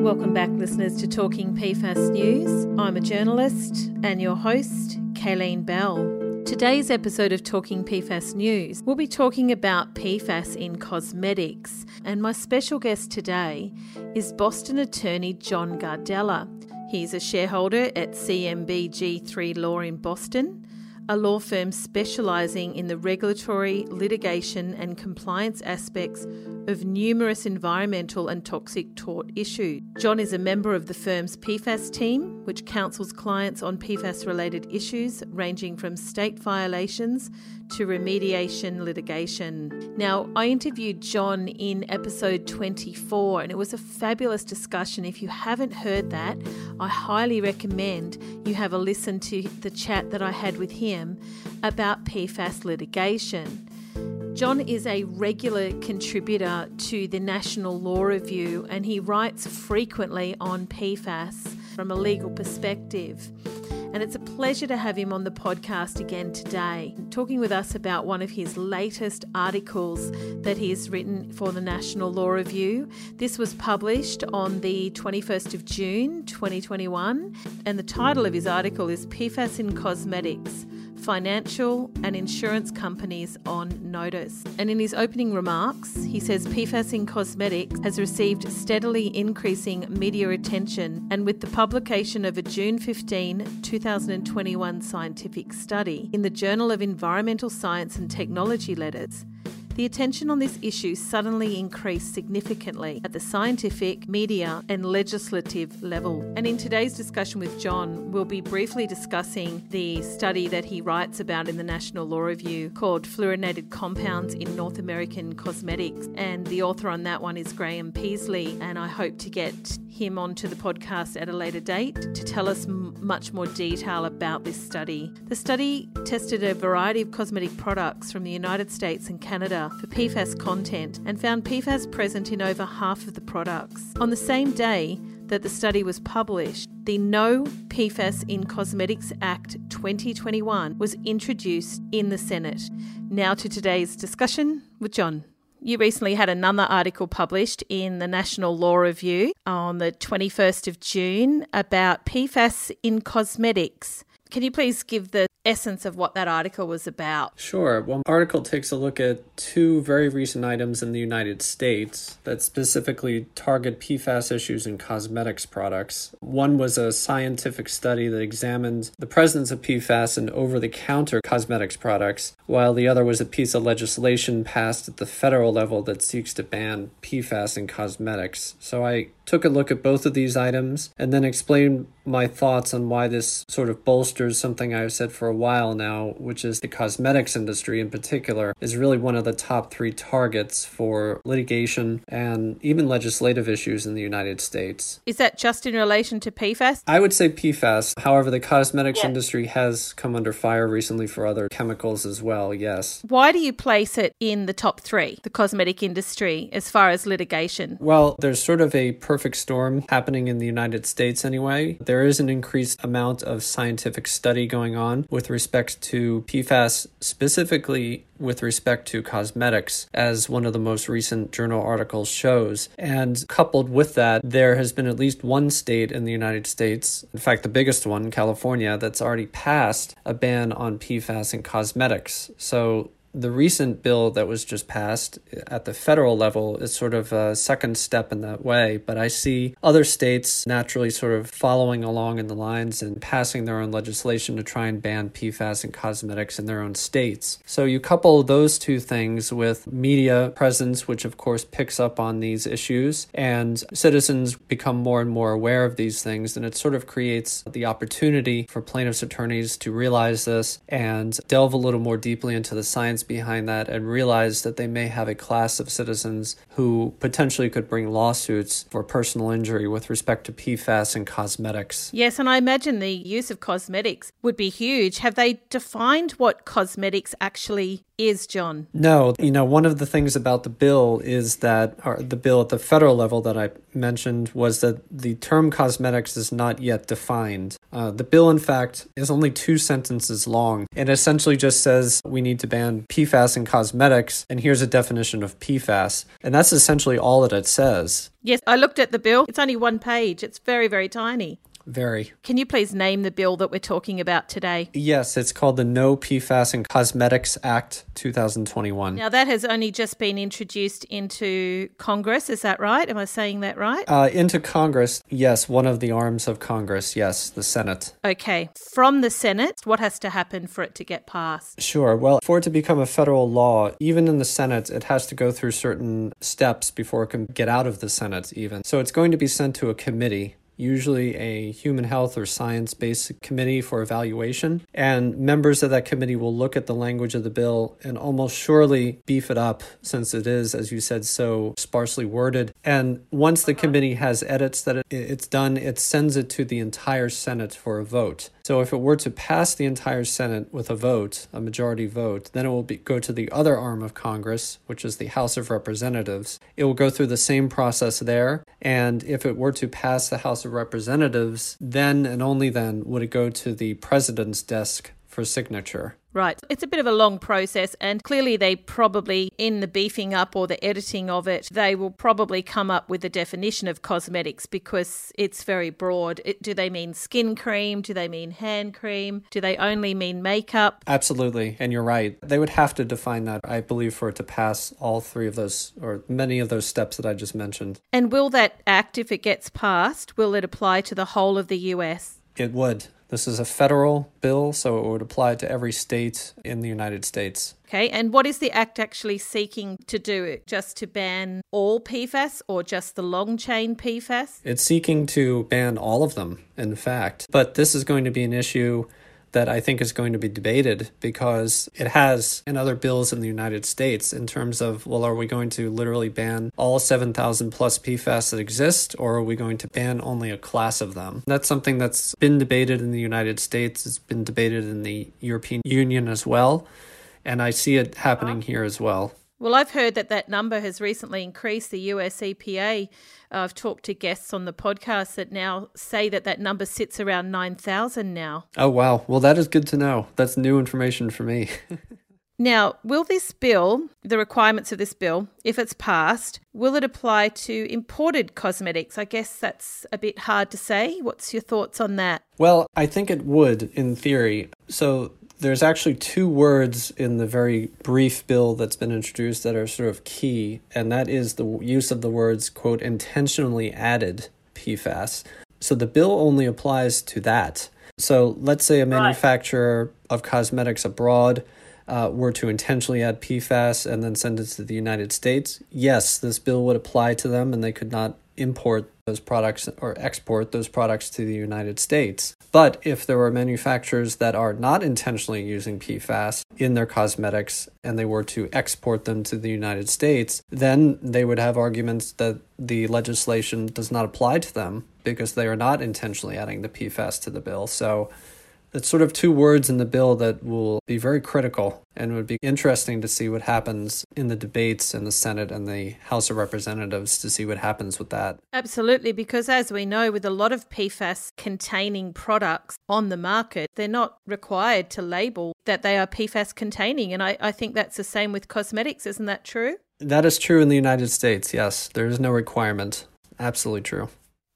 Welcome back, listeners, to Talking PFAS News. I'm a journalist and your host, Kayleen Bell. Today's episode of Talking PFAS News, we'll be talking about PFAS in cosmetics, and my special guest today is Boston attorney John Gardella. He's a shareholder at CMBG3 Law in Boston a law firm specialising in the regulatory, litigation, and compliance aspects of numerous environmental and toxic tort issues. John is a member of the firm's PFAS team, which counsels clients on PFAS related issues ranging from state violations to remediation litigation. Now, I interviewed John in episode 24, and it was a fabulous discussion. If you haven't heard that, I highly recommend you have a listen to the chat that I had with him about PFAS litigation. John is a regular contributor to the National Law Review and he writes frequently on PFAS from a legal perspective and it's a pleasure to have him on the podcast again today, talking with us about one of his latest articles that he has written for the National Law Review. This was published on the 21st of June 2021, and the title of his article is PFAS in Cosmetics financial and insurance companies on notice. And in his opening remarks, he says PFAS in cosmetics has received steadily increasing media attention, and with the publication of a June 15, 2021 scientific study in the Journal of Environmental Science and Technology Letters, the attention on this issue suddenly increased significantly at the scientific, media, and legislative level. And in today's discussion with John, we'll be briefly discussing the study that he writes about in the National Law Review called Fluorinated Compounds in North American Cosmetics. And the author on that one is Graham Peaslee. And I hope to get him onto the podcast at a later date to tell us m- much more detail about this study. The study tested a variety of cosmetic products from the United States and Canada for PFAS content and found PFAS present in over half of the products. On the same day, that the study was published, the No PFAS in Cosmetics Act 2021 was introduced in the Senate. Now to today's discussion with John. You recently had another article published in the National Law Review on the 21st of June about PFAS in cosmetics. Can you please give the essence of what that article was about? Sure. Well, article takes a look at two very recent items in the United States that specifically target PFAS issues in cosmetics products. One was a scientific study that examined the presence of PFAS in over-the-counter cosmetics products, while the other was a piece of legislation passed at the federal level that seeks to ban PFAS in cosmetics. So I took a look at both of these items and then explained my thoughts on why this sort of bolsters something I've said for a while now, which is the cosmetics industry in particular is really one of the top three targets for litigation and even legislative issues in the United States. Is that just in relation to PFAS? I would say PFAS. However, the cosmetics industry has come under fire recently for other chemicals as well, yes. Why do you place it in the top three, the cosmetic industry, as far as litigation? Well, there's sort of a perfect storm happening in the United States anyway. There is an increased amount of scientific study going on with respect to PFAS, specifically with respect to cosmetics, as one of the most recent journal articles shows. And coupled with that, there has been at least one state in the United States, in fact, the biggest one, California, that's already passed a ban on PFAS in cosmetics. So the recent bill that was just passed at the federal level is sort of a second step in that way. But I see other states naturally sort of following along in the lines and passing their own legislation to try and ban PFAS and cosmetics in their own states. So you couple those two things with media presence, which of course picks up on these issues, and citizens become more and more aware of these things, and it sort of creates the opportunity for plaintiffs' attorneys to realize this and delve a little more deeply into the science science behind that and realize that they may have a class of citizens who potentially could bring lawsuits for personal injury with respect to PFAS and cosmetics. Yes, and I imagine the use of cosmetics would be huge. Have they defined what cosmetics actually is, John? No. You know, one of the things about the bill is that, the bill at the federal level that I mentioned, was that the term cosmetics is not yet defined. Uh, the bill, in fact, is only two sentences long and essentially just says we need to ban PFAS in cosmetics, and here's a definition of PFAS. And that's essentially all that it says. Yes, I looked at the bill. It's only one page, it's very, very tiny. Very. Can you please name the bill that we're talking about today? Yes, it's called the No PFAS in Cosmetics Act 2021. Now, that has only just been introduced into Congress, is that right? Am I saying that right? Uh, into Congress, yes, one of the arms of Congress, yes, the Senate. Okay. From the Senate, what has to happen for it to get passed? Sure. Well, for it to become a federal law, even in the Senate, it has to go through certain steps before it can get out of the Senate, even. So it's going to be sent to a committee usually a human health or science based committee for evaluation. And members of that committee will look at the language of the bill and almost surely beef it up since it is, as you said, so sparsely worded. And once the committee has edits that it's done, it sends it to the entire Senate for a vote. So if it were to pass the entire Senate with a vote, a majority vote, then it will be, go to the other arm of Congress, which is the House of Representatives. It will go through the same process there. And if it were to pass the House of Representatives, then and only then would it go to the president's desk for signature. Right. It's a bit of a long process, and clearly, they probably, in the beefing up or the editing of it, they will probably come up with a definition of cosmetics because it's very broad. It, do they mean skin cream? Do they mean hand cream? Do they only mean makeup? Absolutely. And you're right. They would have to define that, I believe, for it to pass all three of those or many of those steps that I just mentioned. And will that act, if it gets passed, will it apply to the whole of the US? It would. This is a federal bill, so it would apply to every state in the United States. Okay, and what is the Act actually seeking to do? Just to ban all PFAS or just the long chain PFAS? It's seeking to ban all of them, in fact. But this is going to be an issue that I think is going to be debated because it has in other bills in the United States in terms of, well, are we going to literally ban all 7,000 plus PFAS that exist, or are we going to ban only a class of them? That's something that's been debated in the United States, it's been debated in the European Union as well, and I see it happening here as well. Well, I've heard that that number has recently increased. The US EPA, uh, I've talked to guests on the podcast that now say that that number sits around 9,000 now. Oh, wow. Well, that is good to know. That's new information for me. now, will this bill, the requirements of this bill, if it's passed, will it apply to imported cosmetics? I guess that's a bit hard to say. What's your thoughts on that? Well, I think it would in theory. So, there's actually two words in the very brief bill that's been introduced that are sort of key, and that is the use of the words, quote, intentionally added PFAS. So the bill only applies to that. So let's say a manufacturer of cosmetics abroad uh, were to intentionally add PFAS and then send it to the United States. Yes, this bill would apply to them and they could not import those products or export those products to the United States. But if there were manufacturers that are not intentionally using PFAS in their cosmetics and they were to export them to the United States, then they would have arguments that the legislation does not apply to them because they are not intentionally adding the PFAS to the bill. So it's sort of two words in the bill that will be very critical and would be interesting to see what happens in the debates in the Senate and the House of Representatives to see what happens with that. Absolutely, because as we know, with a lot of PFAS containing products on the market, they're not required to label that they are PFAS containing. And I, I think that's the same with cosmetics, isn't that true? That is true in the United States, yes. There is no requirement. Absolutely true.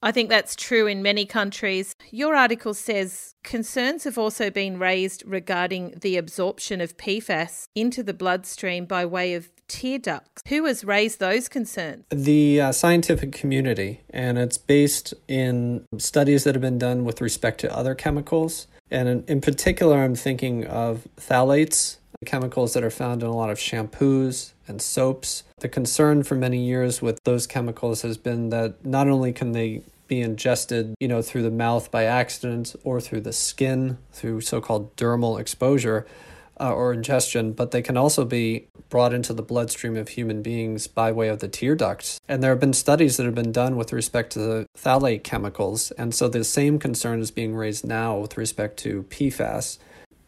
I think that's true in many countries. Your article says concerns have also been raised regarding the absorption of PFAS into the bloodstream by way of tear ducts. Who has raised those concerns? The uh, scientific community, and it's based in studies that have been done with respect to other chemicals. And in, in particular, I'm thinking of phthalates, chemicals that are found in a lot of shampoos and soaps. The concern for many years with those chemicals has been that not only can they be ingested, you know, through the mouth by accident or through the skin through so-called dermal exposure uh, or ingestion, but they can also be brought into the bloodstream of human beings by way of the tear ducts. And there have been studies that have been done with respect to the phthalate chemicals, and so the same concern is being raised now with respect to PFAS.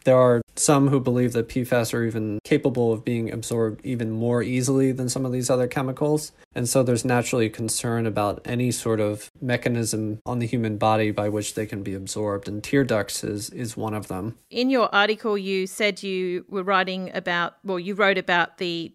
There are some who believe that PFAS are even capable of being absorbed even more easily than some of these other chemicals. And so there's naturally concern about any sort of mechanism on the human body by which they can be absorbed. And tear ducts is, is one of them. In your article, you said you were writing about, well, you wrote about the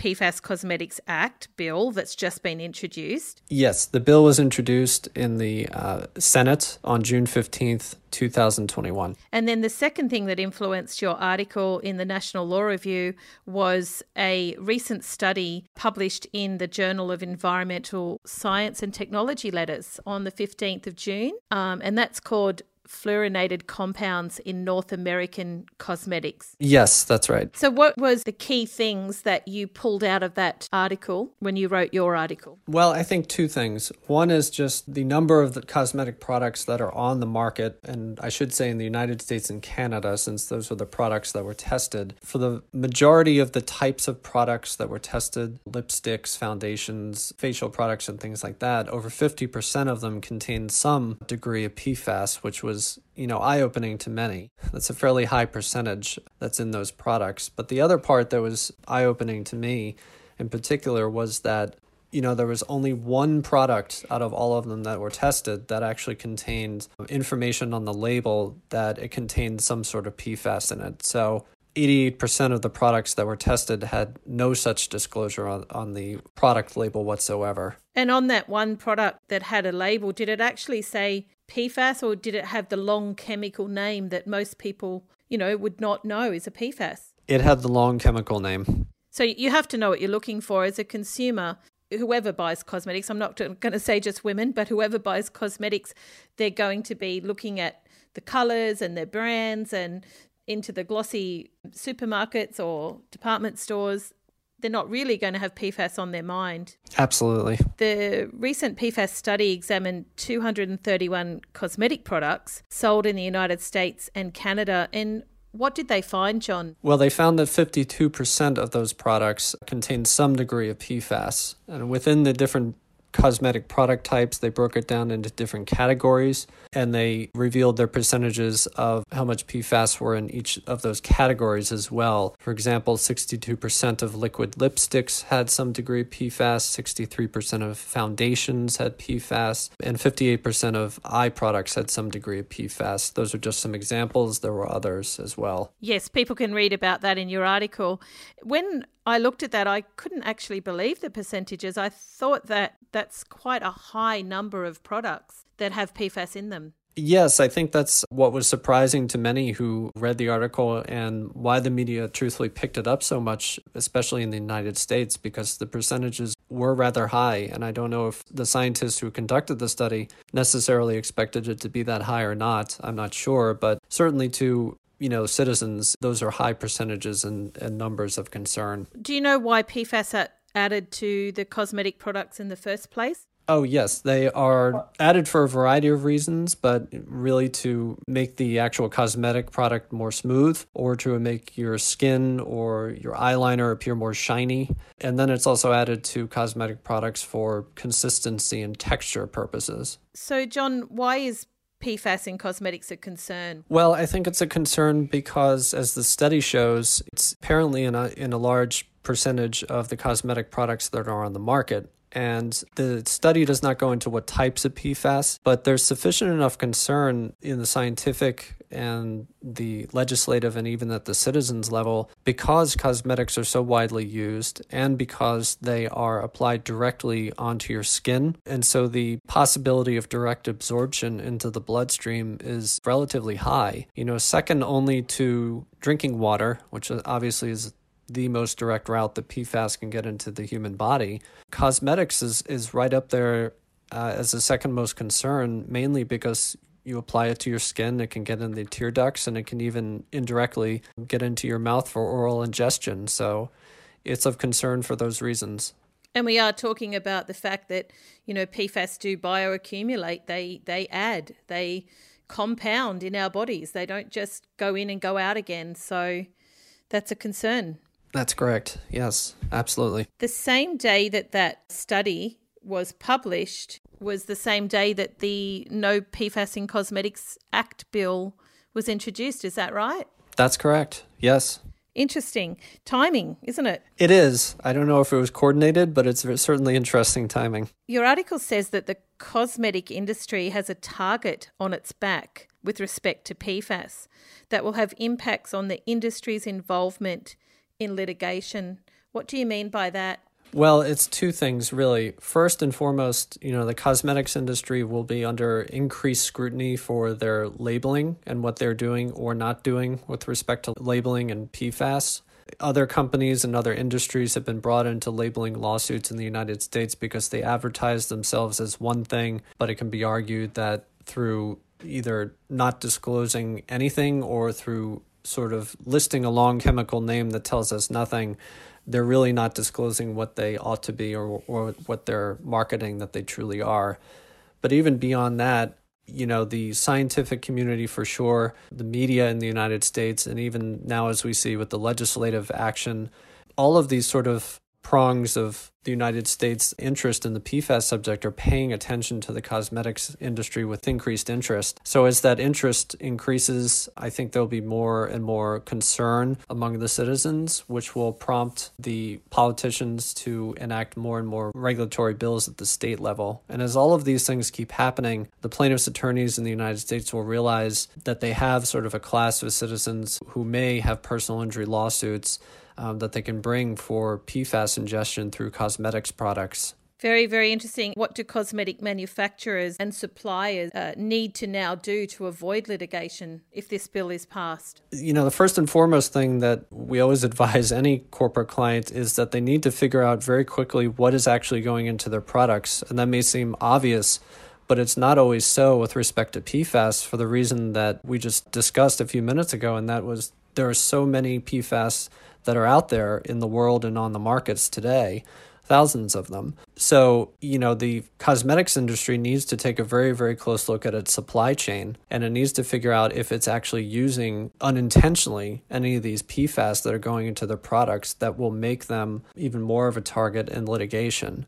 PFAS Cosmetics Act bill that's just been introduced. Yes, the bill was introduced in the uh, Senate on June 15th, 2021. And then the second thing that influenced your article in the National Law Review was a recent study published in the Journal of Environmental Science and Technology Letters on the 15th of June. Um, and that's called fluorinated compounds in North American cosmetics. Yes, that's right. So, what was the key things that you pulled out of that article when you wrote your article? Well, I think two things. One is just the number of the cosmetic products that are on the market, and I should say in the United States and Canada, since those are the products that were tested. For the majority of the types of products that were tested lipsticks, foundations, facial products, and things like that over 50% of them contained some degree of PFAS, which was was, you know, eye opening to many. That's a fairly high percentage that's in those products. But the other part that was eye opening to me in particular was that, you know, there was only one product out of all of them that were tested that actually contained information on the label that it contained some sort of PFAS in it. So 88% of the products that were tested had no such disclosure on, on the product label whatsoever. And on that one product that had a label, did it actually say PFAS or did it have the long chemical name that most people, you know, would not know is a PFAS? It had the long chemical name. So you have to know what you're looking for as a consumer. Whoever buys cosmetics, I'm not going to say just women, but whoever buys cosmetics, they're going to be looking at the colors and their brands and into the glossy supermarkets or department stores they're not really going to have PFAS on their mind. Absolutely. The recent PFAS study examined 231 cosmetic products sold in the United States and Canada. And what did they find, John? Well, they found that 52% of those products contained some degree of PFAS. And within the different cosmetic product types. They broke it down into different categories and they revealed their percentages of how much PFAS were in each of those categories as well. For example, 62% of liquid lipsticks had some degree PFAS, 63% of foundations had PFAS, and 58% of eye products had some degree of PFAS. Those are just some examples. There were others as well. Yes, people can read about that in your article. When I looked at that, I couldn't actually believe the percentages. I thought that that's quite a high number of products that have PFAS in them. Yes, I think that's what was surprising to many who read the article and why the media truthfully picked it up so much, especially in the United States, because the percentages were rather high. And I don't know if the scientists who conducted the study necessarily expected it to be that high or not. I'm not sure. But certainly to you know, citizens, those are high percentages and, and numbers of concern. Do you know why PFAS are added to the cosmetic products in the first place? Oh, yes. They are added for a variety of reasons, but really to make the actual cosmetic product more smooth or to make your skin or your eyeliner appear more shiny. And then it's also added to cosmetic products for consistency and texture purposes. So, John, why is PFAS in cosmetics a concern? Well, I think it's a concern because, as the study shows, it's apparently in a, in a large percentage of the cosmetic products that are on the market. And the study does not go into what types of PFAS, but there's sufficient enough concern in the scientific and the legislative and even at the citizens level because cosmetics are so widely used and because they are applied directly onto your skin. And so the possibility of direct absorption into the bloodstream is relatively high. You know, second only to drinking water, which obviously is the most direct route that PFAS can get into the human body. Cosmetics is, is right up there uh, as the second most concern, mainly because you apply it to your skin, it can get in the tear ducts and it can even indirectly get into your mouth for oral ingestion. So it's of concern for those reasons. And we are talking about the fact that, you know, PFAS do bioaccumulate. They they add, they compound in our bodies. They don't just go in and go out again. So that's a concern. That's correct. Yes, absolutely. The same day that that study was published was the same day that the No PFAS in Cosmetics Act bill was introduced. Is that right? That's correct. Yes. Interesting timing, isn't it? It is. I don't know if it was coordinated, but it's certainly interesting timing. Your article says that the cosmetic industry has a target on its back with respect to PFAS that will have impacts on the industry's involvement in litigation. What do you mean by that? Well, it's two things really. First and foremost, you know, the cosmetics industry will be under increased scrutiny for their labeling and what they're doing or not doing with respect to labeling and PFAS. Other companies and other industries have been brought into labeling lawsuits in the United States because they advertise themselves as one thing, but it can be argued that through either not disclosing anything or through sort of listing a long chemical name that tells us nothing, they're really not disclosing what they ought to be or, or what they're marketing that they truly are. But even beyond that, you know, the scientific community for sure, the media in the United States, and even now as we see with the legislative action, all of these sort of prongs of the United States' interest in the PFAS subject are paying attention to the cosmetics industry with increased interest. So, as that interest increases, I think there'll be more and more concern among the citizens, which will prompt the politicians to enact more and more regulatory bills at the state level. And as all of these things keep happening, the plaintiffs' attorneys in the United States will realize that they have sort of a class of citizens who may have personal injury lawsuits um, that they can bring for PFAS ingestion through cosmetics products. Very, very interesting. What do cosmetic manufacturers and suppliers uh, need to now do to avoid litigation if this bill is passed? You know, the first and foremost thing that we always advise any corporate client is that they need to figure out very quickly what is actually going into their products. And that may seem obvious, but it's not always so with respect to PFAS for the reason that we just discussed a few minutes ago, and that was there are so many PFAS that are out there in the world and on the markets today thousands of them. So, you know, the cosmetics industry needs to take a very, very close look at its supply chain and it needs to figure out if it's actually using unintentionally any of these PFAS that are going into their products that will make them even more of a target in litigation.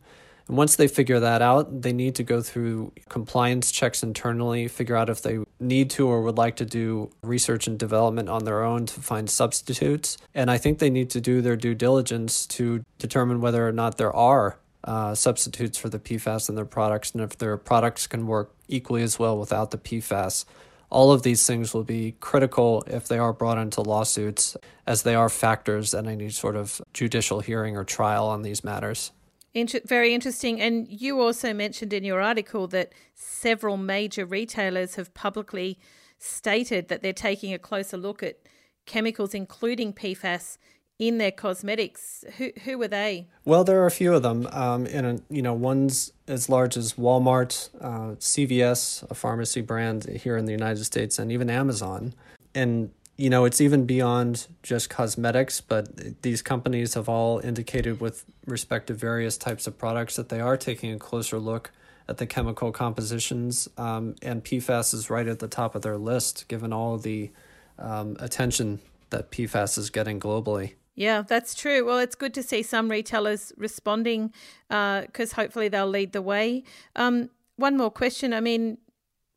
And once they figure that out, they need to go through compliance checks internally, figure out if they need to or would like to do research and development on their own to find substitutes. And I think they need to do their due diligence to determine whether or not there are uh, substitutes for the PFAS in their products and if their products can work equally as well without the PFAS. All of these things will be critical if they are brought into lawsuits, as they are factors in any sort of judicial hearing or trial on these matters. Inter- very interesting. And you also mentioned in your article that several major retailers have publicly stated that they're taking a closer look at chemicals, including PFAS, in their cosmetics. Who who were they? Well, there are a few of them. Um, and you know, one's as large as Walmart, uh, CVS, a pharmacy brand here in the United States, and even Amazon. And you know, it's even beyond just cosmetics, but these companies have all indicated with respect to various types of products that they are taking a closer look at the chemical compositions. Um, and PFAS is right at the top of their list, given all the um, attention that PFAS is getting globally. Yeah, that's true. Well, it's good to see some retailers responding because uh, hopefully they'll lead the way. Um, one more question. I mean,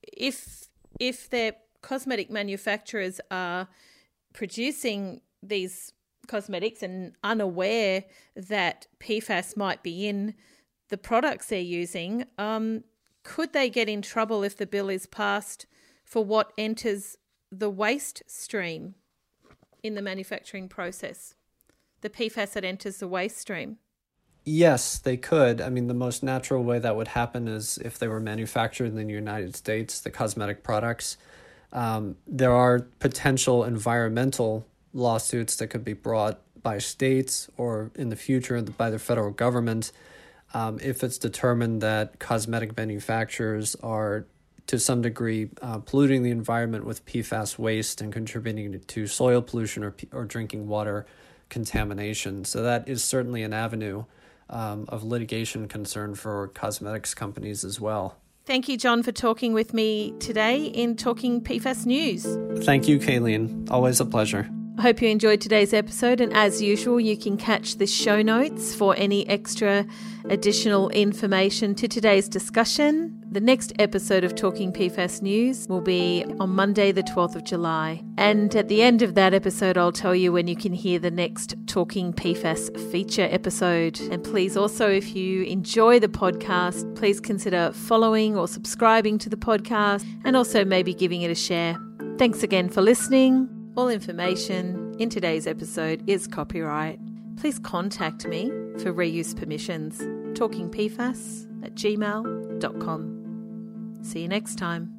if if they're cosmetic manufacturers are producing these cosmetics and unaware that PFAS might be in the products they're using, um, could they get in trouble if the bill is passed for what enters the waste stream in the manufacturing process? The PFAS that enters the waste stream? Yes, they could. I mean, the most natural way that would happen is if they were manufactured in the United States, the cosmetic products. Um, there are potential environmental lawsuits that could be brought by states or in the future by the federal government um, if it's determined that cosmetic manufacturers are to some degree uh, polluting the environment with PFAS waste and contributing to soil pollution or, or drinking water contamination. So that is certainly an avenue um, of litigation concern for cosmetics companies as well. Thank you, John, for talking with me today in Talking PFAS News. Thank you, Kayleen. Always a pleasure. Hope you enjoyed today's episode, and as usual, you can catch the show notes for any extra additional information to today's discussion. The next episode of Talking PFAS News will be on Monday, the 12th of July. And at the end of that episode, I'll tell you when you can hear the next Talking PFAS feature episode. And please also, if you enjoy the podcast, please consider following or subscribing to the podcast and also maybe giving it a share. Thanks again for listening. All information in today's episode is copyright. Please contact me for reuse permissions. TalkingPFAS at gmail.com. See you next time.